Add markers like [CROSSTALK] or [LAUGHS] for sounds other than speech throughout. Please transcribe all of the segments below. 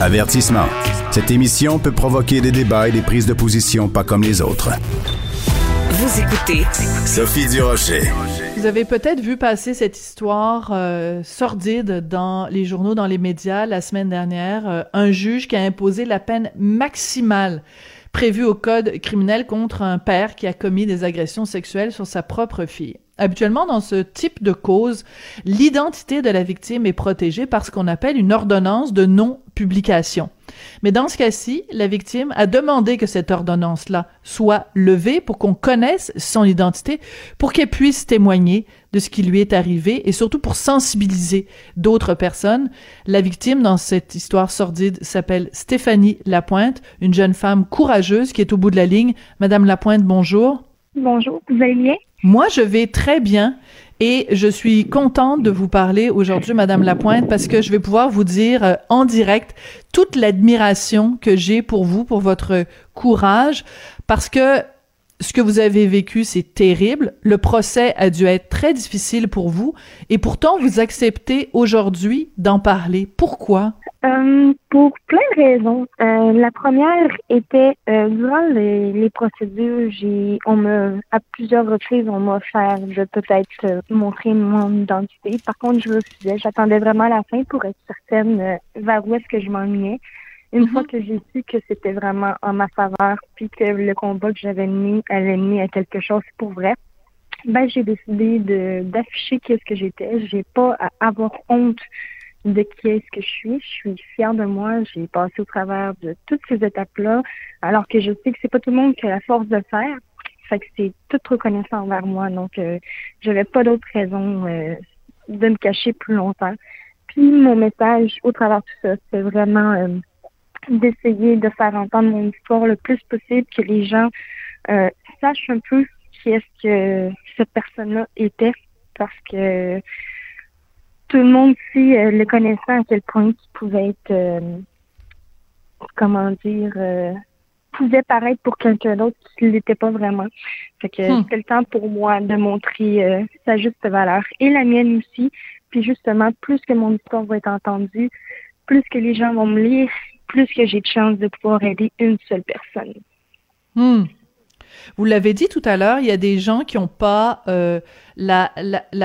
Avertissement. Cette émission peut provoquer des débats et des prises de position pas comme les autres. Vous écoutez Sophie Durocher. Vous avez peut-être vu passer cette histoire euh, sordide dans les journaux, dans les médias la semaine dernière. Euh, un juge qui a imposé la peine maximale prévue au code criminel contre un père qui a commis des agressions sexuelles sur sa propre fille. Habituellement, dans ce type de cause, l'identité de la victime est protégée par ce qu'on appelle une ordonnance de non-publication. Mais dans ce cas-ci, la victime a demandé que cette ordonnance-là soit levée pour qu'on connaisse son identité, pour qu'elle puisse témoigner de ce qui lui est arrivé et surtout pour sensibiliser d'autres personnes. La victime dans cette histoire sordide s'appelle Stéphanie Lapointe, une jeune femme courageuse qui est au bout de la ligne. Madame Lapointe, bonjour. Bonjour, vous allez bien? Moi, je vais très bien et je suis contente de vous parler aujourd'hui, Madame Lapointe, parce que je vais pouvoir vous dire euh, en direct toute l'admiration que j'ai pour vous, pour votre courage, parce que ce que vous avez vécu, c'est terrible. Le procès a dû être très difficile pour vous et pourtant vous acceptez aujourd'hui d'en parler. Pourquoi? Euh, pour plein de raisons. Euh, la première était euh, durant les, les procédures, j'ai on me à plusieurs reprises on m'a offert de peut-être montrer mon identité. Par contre, je refusais. J'attendais vraiment la fin pour être certaine vers où est-ce que je m'ennuyais. Une fois que j'ai su que c'était vraiment en ma faveur, puis que le combat que j'avais mis allait mener à quelque chose pour vrai, ben j'ai décidé de d'afficher qu'est-ce que j'étais. J'ai pas à avoir honte de qui est-ce que je suis. Je suis fière de moi. J'ai passé au travers de toutes ces étapes-là, alors que je sais que c'est pas tout le monde qui a la force de faire. Fait que c'est tout reconnaissant envers moi. Donc, euh, j'avais pas d'autre raison euh, de me cacher plus longtemps. Puis mon message au travers de tout ça, c'est vraiment euh, d'essayer de faire entendre mon histoire le plus possible, que les gens euh, sachent un peu qui est-ce que cette personne-là était, parce que tout le monde ici euh, le connaissant à quel point il pouvait être, euh, comment dire, euh, pouvait paraître pour quelqu'un d'autre qui ne l'était pas vraiment. Fait que Hmm. c'est le temps pour moi de montrer euh, sa juste valeur et la mienne aussi. Puis justement, plus que mon histoire va être entendue, plus que les gens vont me lire, plus que j'ai de chance de pouvoir aider une seule personne. Hmm. Vous l'avez dit tout à l'heure, il y a des gens qui n'ont pas euh, la,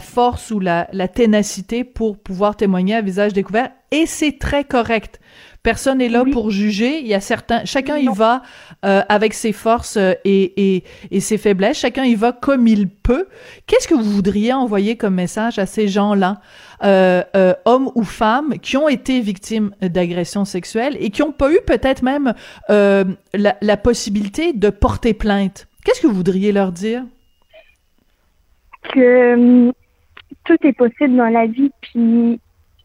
force ou la, la ténacité pour pouvoir témoigner à visage découvert, et c'est très correct. Personne n'est là Oui. pour juger. Il y a certains, chacun y Non. va euh, avec ses forces euh, et, et, et ses faiblesses. Chacun y va comme il peut. Qu'est-ce que vous voudriez envoyer comme message à ces gens-là, euh, euh, hommes ou femmes, qui ont été victimes d'agressions sexuelles et qui n'ont pas eu peut-être même la, la possibilité de porter plainte? Qu'est-ce que vous voudriez leur dire? que hum, tout est possible dans la vie, puis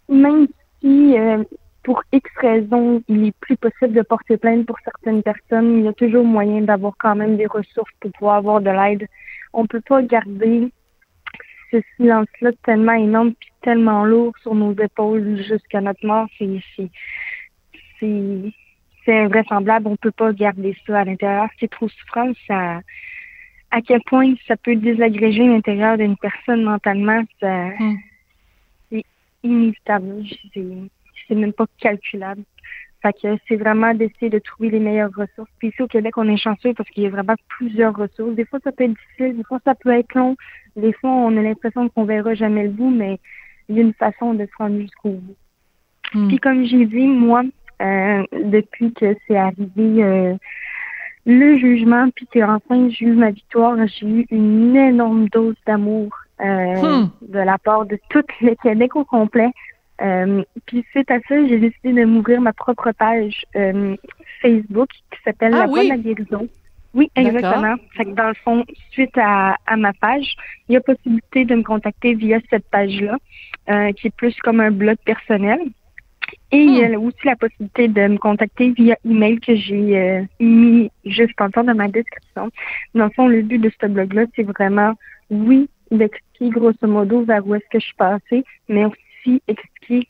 même si euh, pour X raisons, il est plus possible de porter plainte pour certaines personnes, il y a toujours moyen d'avoir quand même des ressources pour pouvoir avoir de l'aide. On peut pas garder ce silence-là tellement énorme puis tellement lourd sur nos épaules jusqu'à notre mort. C'est c'est c'est c'est invraisemblable. On peut pas garder ça à l'intérieur. C'est trop souffrant. Ça à quel point ça peut désagréger l'intérieur d'une personne mentalement, ça, Hmm. Inévitable. C'est, même pas calculable. Fait que c'est vraiment d'essayer de trouver les meilleures ressources. Puis ici au Québec, on est chanceux parce qu'il y a vraiment plusieurs ressources. Des fois, ça peut être difficile, des fois, ça peut être long. Des fois, on a l'impression qu'on verra jamais le bout, mais il y a une façon de se rendre jusqu'au bout. Hmm. Puis comme j'ai dit, moi, euh, depuis que c'est arrivé euh, le jugement, puis qu'enfin j'ai eu ma victoire, j'ai eu une énorme dose d'amour Hmm. de la part de tout le Québec au complet. Euh, puis suite à ça, j'ai décidé de m'ouvrir ma propre page euh, Facebook qui s'appelle Ah La Voix de la guérison. Oui, exactement. Fait que dans le fond, suite à, à ma page, il y a possibilité de me contacter via cette page-là, euh, qui est plus comme un blog personnel. Et il y a aussi la possibilité de me contacter via email que j'ai euh, mis juste en temps dans ma description. Dans le fond, le but de ce blog-là, c'est vraiment, oui, d'expliquer grosso modo vers où est-ce que je suis passée, mais aussi expliquer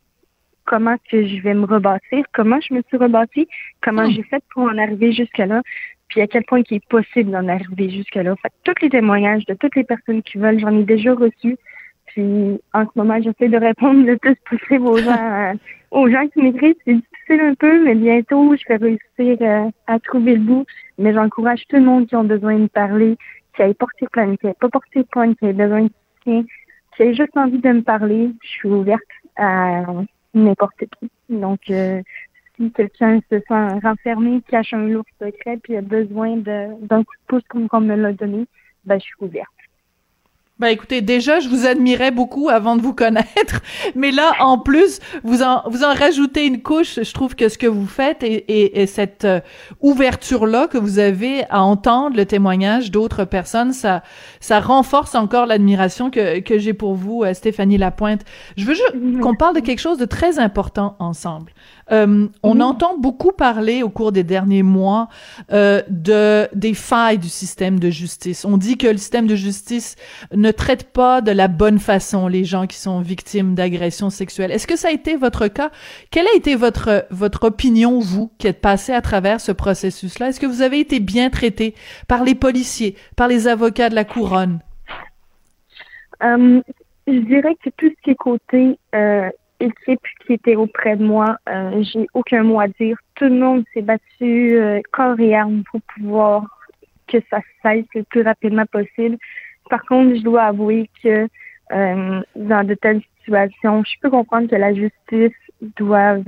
comment que je vais me rebâtir, comment je me suis rebâtie, comment Hmm. j'ai fait pour en arriver jusque-là, puis à quel point il est possible d'en arriver jusque-là. Fait tous les témoignages de toutes les personnes qui veulent, j'en ai déjà reçu. Puis en ce moment, j'essaie de répondre le plus possible aux gens, [LAUGHS] aux gens qui m'écrivent. C'est difficile un peu, mais bientôt, je vais réussir à trouver le bout. Mais j'encourage tout le monde qui ont besoin de parler, qui ait porté plainte, qui ait pas porté plainte, qui ait besoin de soutien, qui ait juste envie de me parler. Je suis ouverte à n'importe qui. Donc, euh, si quelqu'un se sent renfermé, cache un lourd secret, puis a besoin d'un coup de pouce comme on me l'a donné, ben, je suis ouverte. Ben écoutez, déjà je vous admirais beaucoup avant de vous connaître, [LAUGHS] mais là en plus vous en vous en rajoutez une couche. Je trouve que ce que vous faites et, et, cette euh, ouverture là que vous avez à entendre le témoignage d'autres personnes, ça ça renforce encore l'admiration que que j'ai pour vous, euh, Stéphanie Lapointe. Je veux juste qu'on parle de quelque chose de très important ensemble. Euh, on entend beaucoup parler au cours des derniers mois euh, de des failles du système de justice. On dit que le système de justice ne traite pas de la bonne façon les gens qui sont victimes d'agressions sexuelles. Est-ce que ça a été votre cas? Quelle a été votre votre opinion vous qui êtes passé à travers ce processus-là? Est-ce que vous avez été bien traité par les policiers, par les avocats de la couronne? Euh, Je dirais que tout ce qui est côté euh, équipe qui était auprès de moi. Euh, j'ai aucun mot à dire. Tout le monde s'est battu euh, corps et âme pour pouvoir que ça cesse le plus rapidement possible. Par contre, je dois avouer que euh, dans de telles situations, je peux comprendre que la justice doive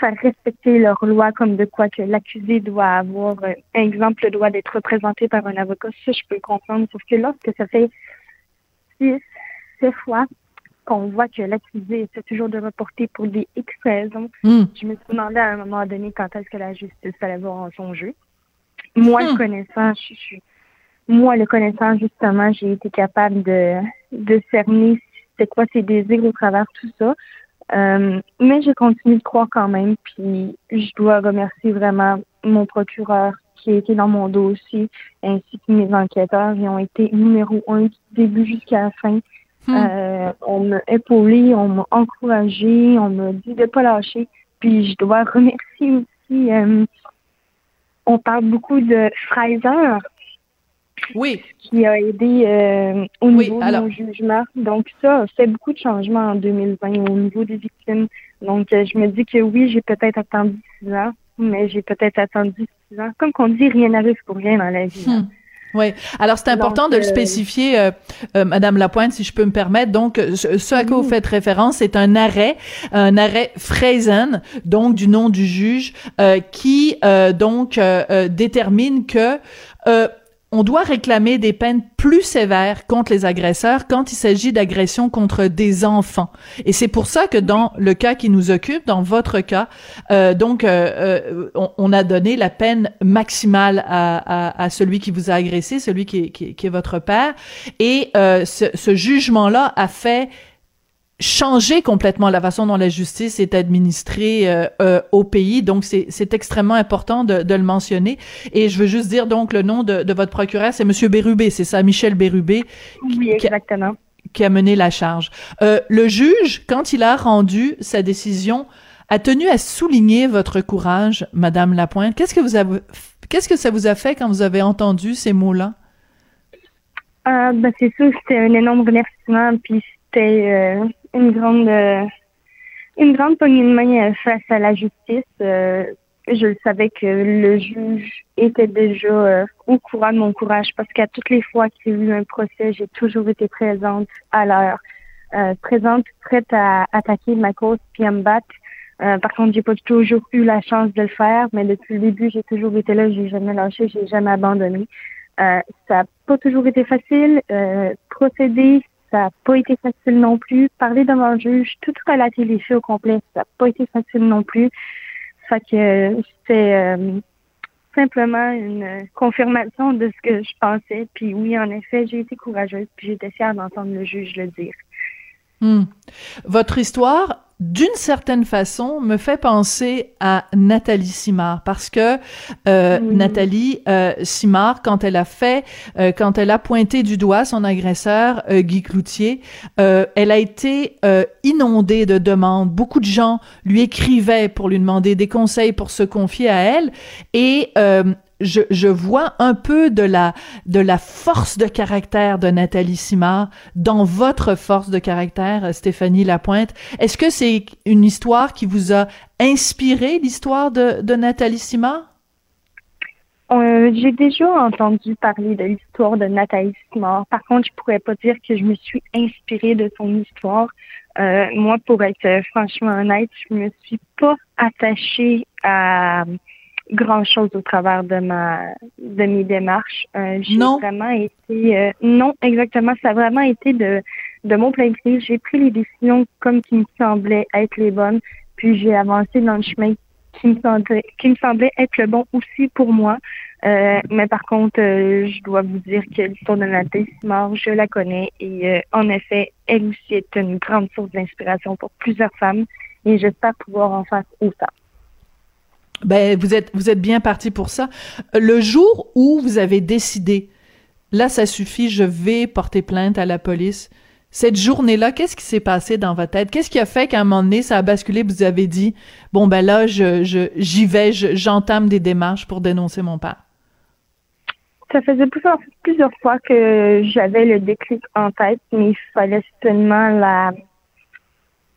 faire respecter leurs lois comme de quoi que l'accusé doit avoir, un exemple, le droit d'être représenté par un avocat. Ça, je peux comprendre. Sauf que lorsque ça fait six, sept fois qu'on voit que l'accusé essaie toujours de reporter pour des X raisons. Hmm. Je me suis demandé à un moment donné quand est-ce que la justice allait voir son jeu. Moi, le hmm. connaissant, je, suis moi, le connaissant, justement, j'ai été capable de, de cerner c'est quoi ses désirs au travers tout ça. Euh, mais j'ai continué de croire quand même, puis je dois remercier vraiment mon procureur qui a été dans mon dossier, ainsi que mes enquêteurs. Ils ont été numéro un du début jusqu'à la fin. Hmm. Euh, on m'a épaulé, on m'a encouragé, on m'a dit de pas lâcher. Puis je dois remercier aussi. Euh, on parle beaucoup de Fraser. Oui. Qui a aidé euh, au niveau de mon jugement. Donc ça a fait beaucoup de changements en 2020 au niveau des victimes. Donc je me dis que oui, j'ai peut-être attendu six ans, mais j'ai peut-être attendu six ans. Comme qu'on dit, rien n'arrive pour rien dans la vie. Hein. Oui. Alors c'est important de le euh, spécifier, euh, euh, Madame Lapointe, si je peux me permettre. Donc, ce, à quoi vous faites référence, c'est un arrêt, un arrêt Frazen, donc du nom du juge, qui donc détermine que on doit réclamer des peines plus sévères contre les agresseurs quand il s'agit d'agressions contre des enfants. Et c'est pour ça que dans le cas qui nous occupe, dans votre cas, euh, donc euh, euh, on, a donné la peine maximale à, à, celui qui vous a agressé, celui qui est, qui, qui est votre père. Et ce, ce jugement-là a fait changer complètement la façon dont la justice est administrée euh, euh, au pays. Donc, c'est extrêmement important de, de, le mentionner. Et je veux juste dire, donc, le nom de, de votre procureur, c'est Monsieur Bérubé, c'est ça, Michel Bérubé. Oui, exactement. Qui a, mené la charge. Euh, le juge, quand il a rendu sa décision, a tenu à souligner votre courage, Madame Lapointe. Qu'est-ce que vous avez, qu'est-ce que ça vous a fait quand vous avez entendu ces mots-là? Euh, ben, c'est sûr, c'était un énorme remerciement, puis c'était euh, une grande euh, une grande poignée de main face à la justice. Euh, je savais que le juge était déjà au courant de mon courage parce qu'à toutes les fois qu'il y a eu un procès, j'ai toujours été présente à l'heure, présente, prête à attaquer ma cause puis à me battre. par contre, j'ai pas toujours eu la chance de le faire, mais depuis le début, j'ai toujours été là, j'ai jamais lâché, j'ai jamais abandonné. ça n'a pas toujours été facile. procéder ça n'a pas été facile non plus. Parler devant le juge, tout relater les faits au complet, ça n'a pas été facile non plus. Fait que c'est euh, simplement une confirmation de ce que je pensais. Puis oui, en effet, j'ai été courageuse, puis j'étais fière d'entendre le juge le dire. Hmm. Votre histoire d'une certaine façon, me fait penser à Nathalie Simard parce que euh, Nathalie euh, Simard, quand elle a fait, euh, quand elle a pointé du doigt son agresseur Guy Cloutier, euh, elle a été inondée de demandes. Beaucoup de gens lui écrivaient pour lui demander des conseils pour se confier à elle et je, vois un peu de la de la force de caractère de Nathalie Simard dans votre force de caractère, Stéphanie Lapointe. Est-ce que c'est une histoire qui vous a inspiré l'histoire de, de Nathalie Simard? Euh, j'ai déjà entendu parler de l'histoire de Nathalie Simard. Par contre, je pourrais pas dire que je me suis inspirée de son histoire. Euh, moi, pour être franchement honnête, je me suis pas attachée à grand chose au travers de ma de mes démarches. Euh, j'ai vraiment été euh, non exactement, ça a vraiment été de de mon plein gré. J'ai pris les décisions comme qui me semblaient être les bonnes, puis j'ai avancé dans le chemin qui me semblait qui me semblait être le bon aussi pour moi. Euh, mais par contre, euh, je dois vous dire que l'histoire de Nathalie Simard, je la connais et euh, en effet, elle aussi est une grande source d'inspiration pour plusieurs femmes et j'espère pouvoir en faire autant. Ben, vous êtes, vous êtes bien parti pour ça. Le jour où vous avez décidé, là, ça suffit, je vais porter plainte à la police. Cette journée-là, qu'est-ce qui s'est passé dans votre tête? Qu'est-ce qui a fait qu'à un moment donné, ça a basculé, vous avez dit, bon, ben là, je, je, j'y vais, j'entame des démarches pour dénoncer mon père? Ça faisait plusieurs, plusieurs fois que j'avais le déclic en tête, mais il fallait tellement la.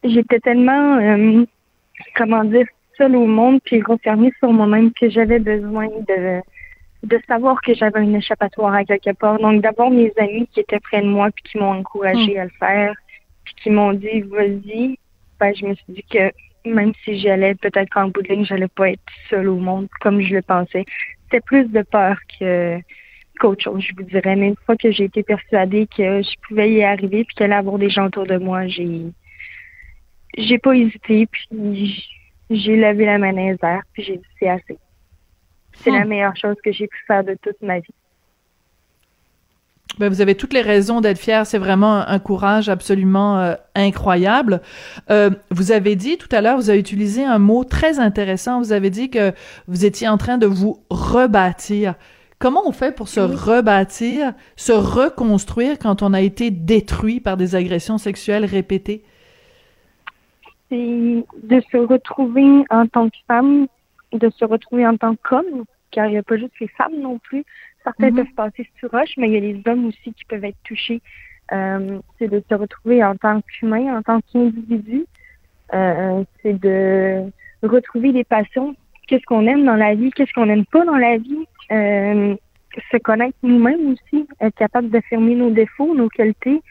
J'étais tellement, euh, comment dire, seule au monde, puis refermée sur moi-même que j'avais besoin de de savoir que j'avais une échappatoire à quelque part. Donc d'avoir mes amis qui étaient près de moi puis qui m'ont encouragé hmm. à le faire, puis qui m'ont dit vas-y, ben je me suis dit que même si j'allais peut-être qu'en bout de ligne, j'allais pas être seule au monde comme je le pensais. C'était plus de peur que qu'autre chose, je vous dirais. Mais une fois que j'ai été persuadée que je pouvais y arriver puis qu'elle allait avoir des gens autour de moi, j'ai j'ai pas hésité puis j'ai levé la main dans les airs puis j'ai dit c'est assez. C'est la hmm. meilleure chose que j'ai pu faire de toute ma vie. Ben, vous avez toutes les raisons d'être fier. C'est vraiment un courage absolument euh, incroyable. Euh, vous avez dit tout à l'heure, vous avez utilisé un mot très intéressant. Vous avez dit que vous étiez en train de vous rebâtir. Comment on fait pour se rebâtir, se reconstruire quand on a été détruit par des agressions sexuelles répétées? C'est de se retrouver en tant que femme, de se retrouver en tant qu'homme, car il n'y a pas juste les femmes non plus. Certains mm-hmm. peuvent passer sur roche, mais il y a les hommes aussi qui peuvent être touchés. Euh, c'est de se retrouver en tant qu'humain, en tant qu'individu. Euh, c'est de retrouver des passions. Qu'est-ce qu'on aime dans la vie, qu'est-ce qu'on n'aime pas dans la vie. Euh, se connaître nous-mêmes aussi, être capable d'affirmer nos défauts, nos qualités,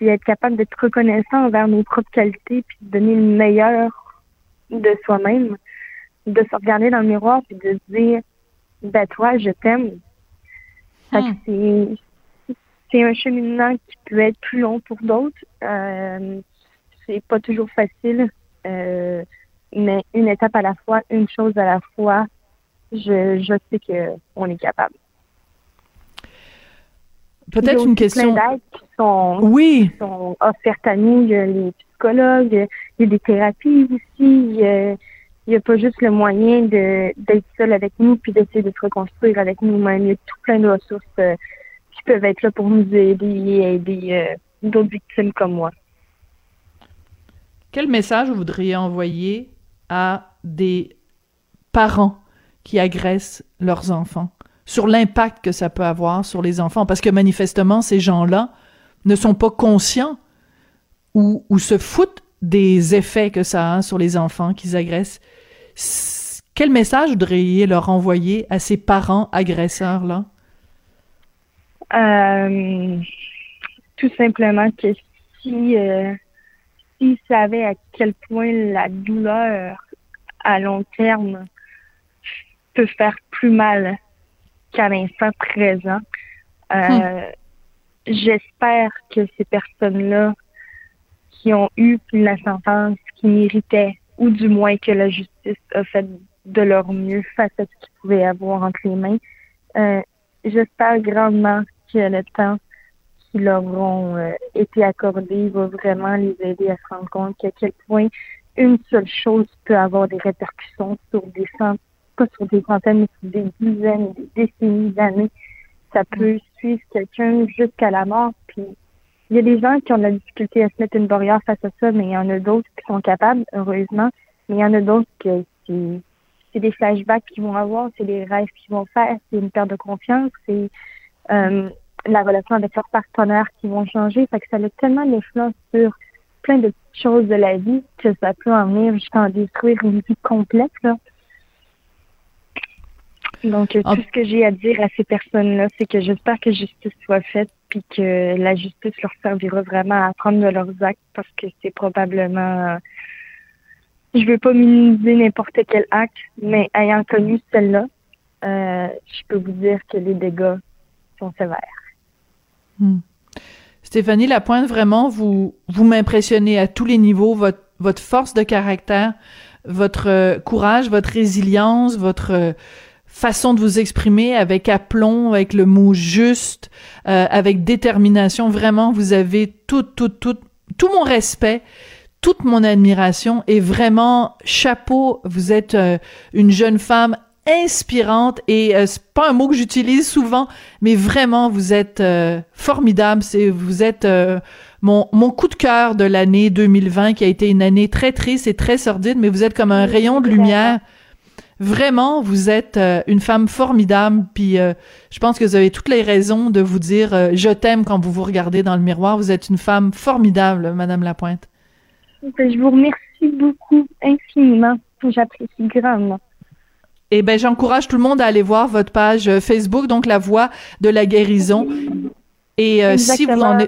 puis être capable d'être reconnaissant envers nos propres qualités, puis de donner le meilleur de soi-même de se regarder dans le miroir puis de se dire ben toi je t'aime. Hmm. c'est un cheminement qui peut être plus long pour d'autres. Euh, c'est pas toujours facile euh, mais une étape à la fois une chose à la fois je, je sais que on est capable peut-être une question qui sont, oui. qui sont offertes à nous il y a les psychologues il y a des thérapies aussi il y a, il n'y a pas juste le moyen d'être seul avec nous puis d'essayer de se reconstruire avec nous-mêmes. Il y a tout plein de ressources euh, qui peuvent être là pour nous aider et aider euh, d'autres victimes comme moi. Quel message vous voudriez envoyer à des parents qui agressent leurs enfants? Sur l'impact que ça peut avoir sur les enfants? Parce que manifestement, ces gens-là ne sont pas conscients ou, ou se foutent des effets que ça a sur les enfants qu'ils agressent. Quel message voudriez leur envoyer à ces parents agresseurs-là? Euh, tout simplement que si euh, s'ils savaient à quel point la douleur à long terme peut faire plus mal qu'à l'instant présent, euh, hmm. j'espère que ces personnes-là qui ont eu la sentence qui méritaient, ou du moins que la justice a fait de leur mieux face à ce qu'ils pouvaient avoir entre les mains. Euh, J'espère grandement que le temps qui leur ont euh, été accordé va vraiment les aider à se rendre compte qu'à quel point une seule chose peut avoir des répercussions sur des centaines, pas sur des centaines, mais sur des dizaines, des décennies d'années. Ça peut suivre quelqu'un jusqu'à la mort, puis il y a des gens qui ont de la difficulté à se mettre une barrière face à ça, mais il y en a d'autres qui sont capables, heureusement. Mais il y en a d'autres qui, c'est des flashbacks qu'ils vont avoir, c'est des rêves qu'ils vont faire, c'est une perte de confiance, c'est euh, la relation avec leurs partenaires qui vont changer. Fait que ça a tellement d'influence sur plein de choses de la vie que ça peut en venir jusqu'à détruire une vie complète. Là. Donc, euh, ah. tout ce que j'ai à dire à ces personnes-là, c'est que j'espère que justice soit faite puis que la justice leur servira vraiment à apprendre de leurs actes parce que c'est probablement je veux pas minimiser n'importe quel acte, mais ayant connu celle-là, euh, je peux vous dire que les dégâts sont sévères. Hmm. Stéphanie Lapointe, vraiment, vous, vous m'impressionnez à tous les niveaux, votre, votre force de caractère, votre euh, courage, votre résilience, votre euh, façon de vous exprimer avec aplomb, avec le mot juste, avec détermination. Vraiment, vous avez tout, tout, tout, tout mon respect toute mon admiration et vraiment chapeau, vous êtes euh, une jeune femme inspirante et euh, c'est pas un mot que j'utilise souvent, mais vraiment vous êtes euh, formidable. C'est vous êtes mon mon coup de cœur de l'année 2020 qui a été une année très triste et très sordide, mais vous êtes comme un rayon de lumière. Vraiment, vous êtes une femme formidable. Puis je pense que vous avez toutes les raisons de vous dire je t'aime quand vous vous regardez dans le miroir. Vous êtes une femme formidable, Madame Lapointe. Je vous remercie beaucoup, infiniment. J'apprécie grandement. Eh ben, j'encourage tout le monde à aller voir votre page euh, Facebook, donc La Voix de la guérison. Et euh, si vous en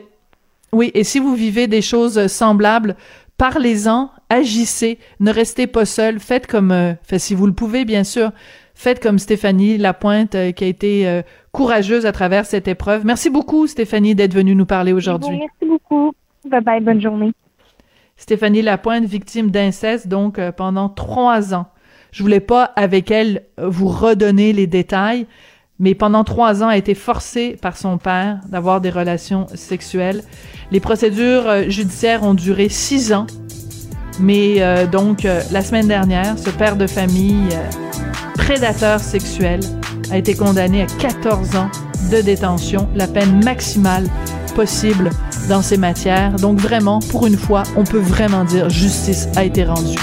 oui, et si vous vivez des choses semblables, parlez-en, agissez, ne restez pas seul, faites comme, euh, si vous le pouvez, bien sûr, faites comme Stéphanie Lapointe, qui a été courageuse à travers cette épreuve. Merci beaucoup, Stéphanie, d'être venue nous parler aujourd'hui. Merci beaucoup. Bye bye, bonne journée. Stéphanie Lapointe, victime d'inceste, donc euh, pendant trois ans. Je voulais pas avec elle euh, vous redonner les détails, mais pendant trois ans a été forcée par son père d'avoir des relations sexuelles. Les procédures euh, judiciaires ont duré six ans, mais donc la semaine dernière, ce père de famille prédateur sexuel a été condamné à 14 ans de détention, la peine maximale possible dans ces matières. Donc vraiment, pour une fois, on peut vraiment dire justice a été rendue.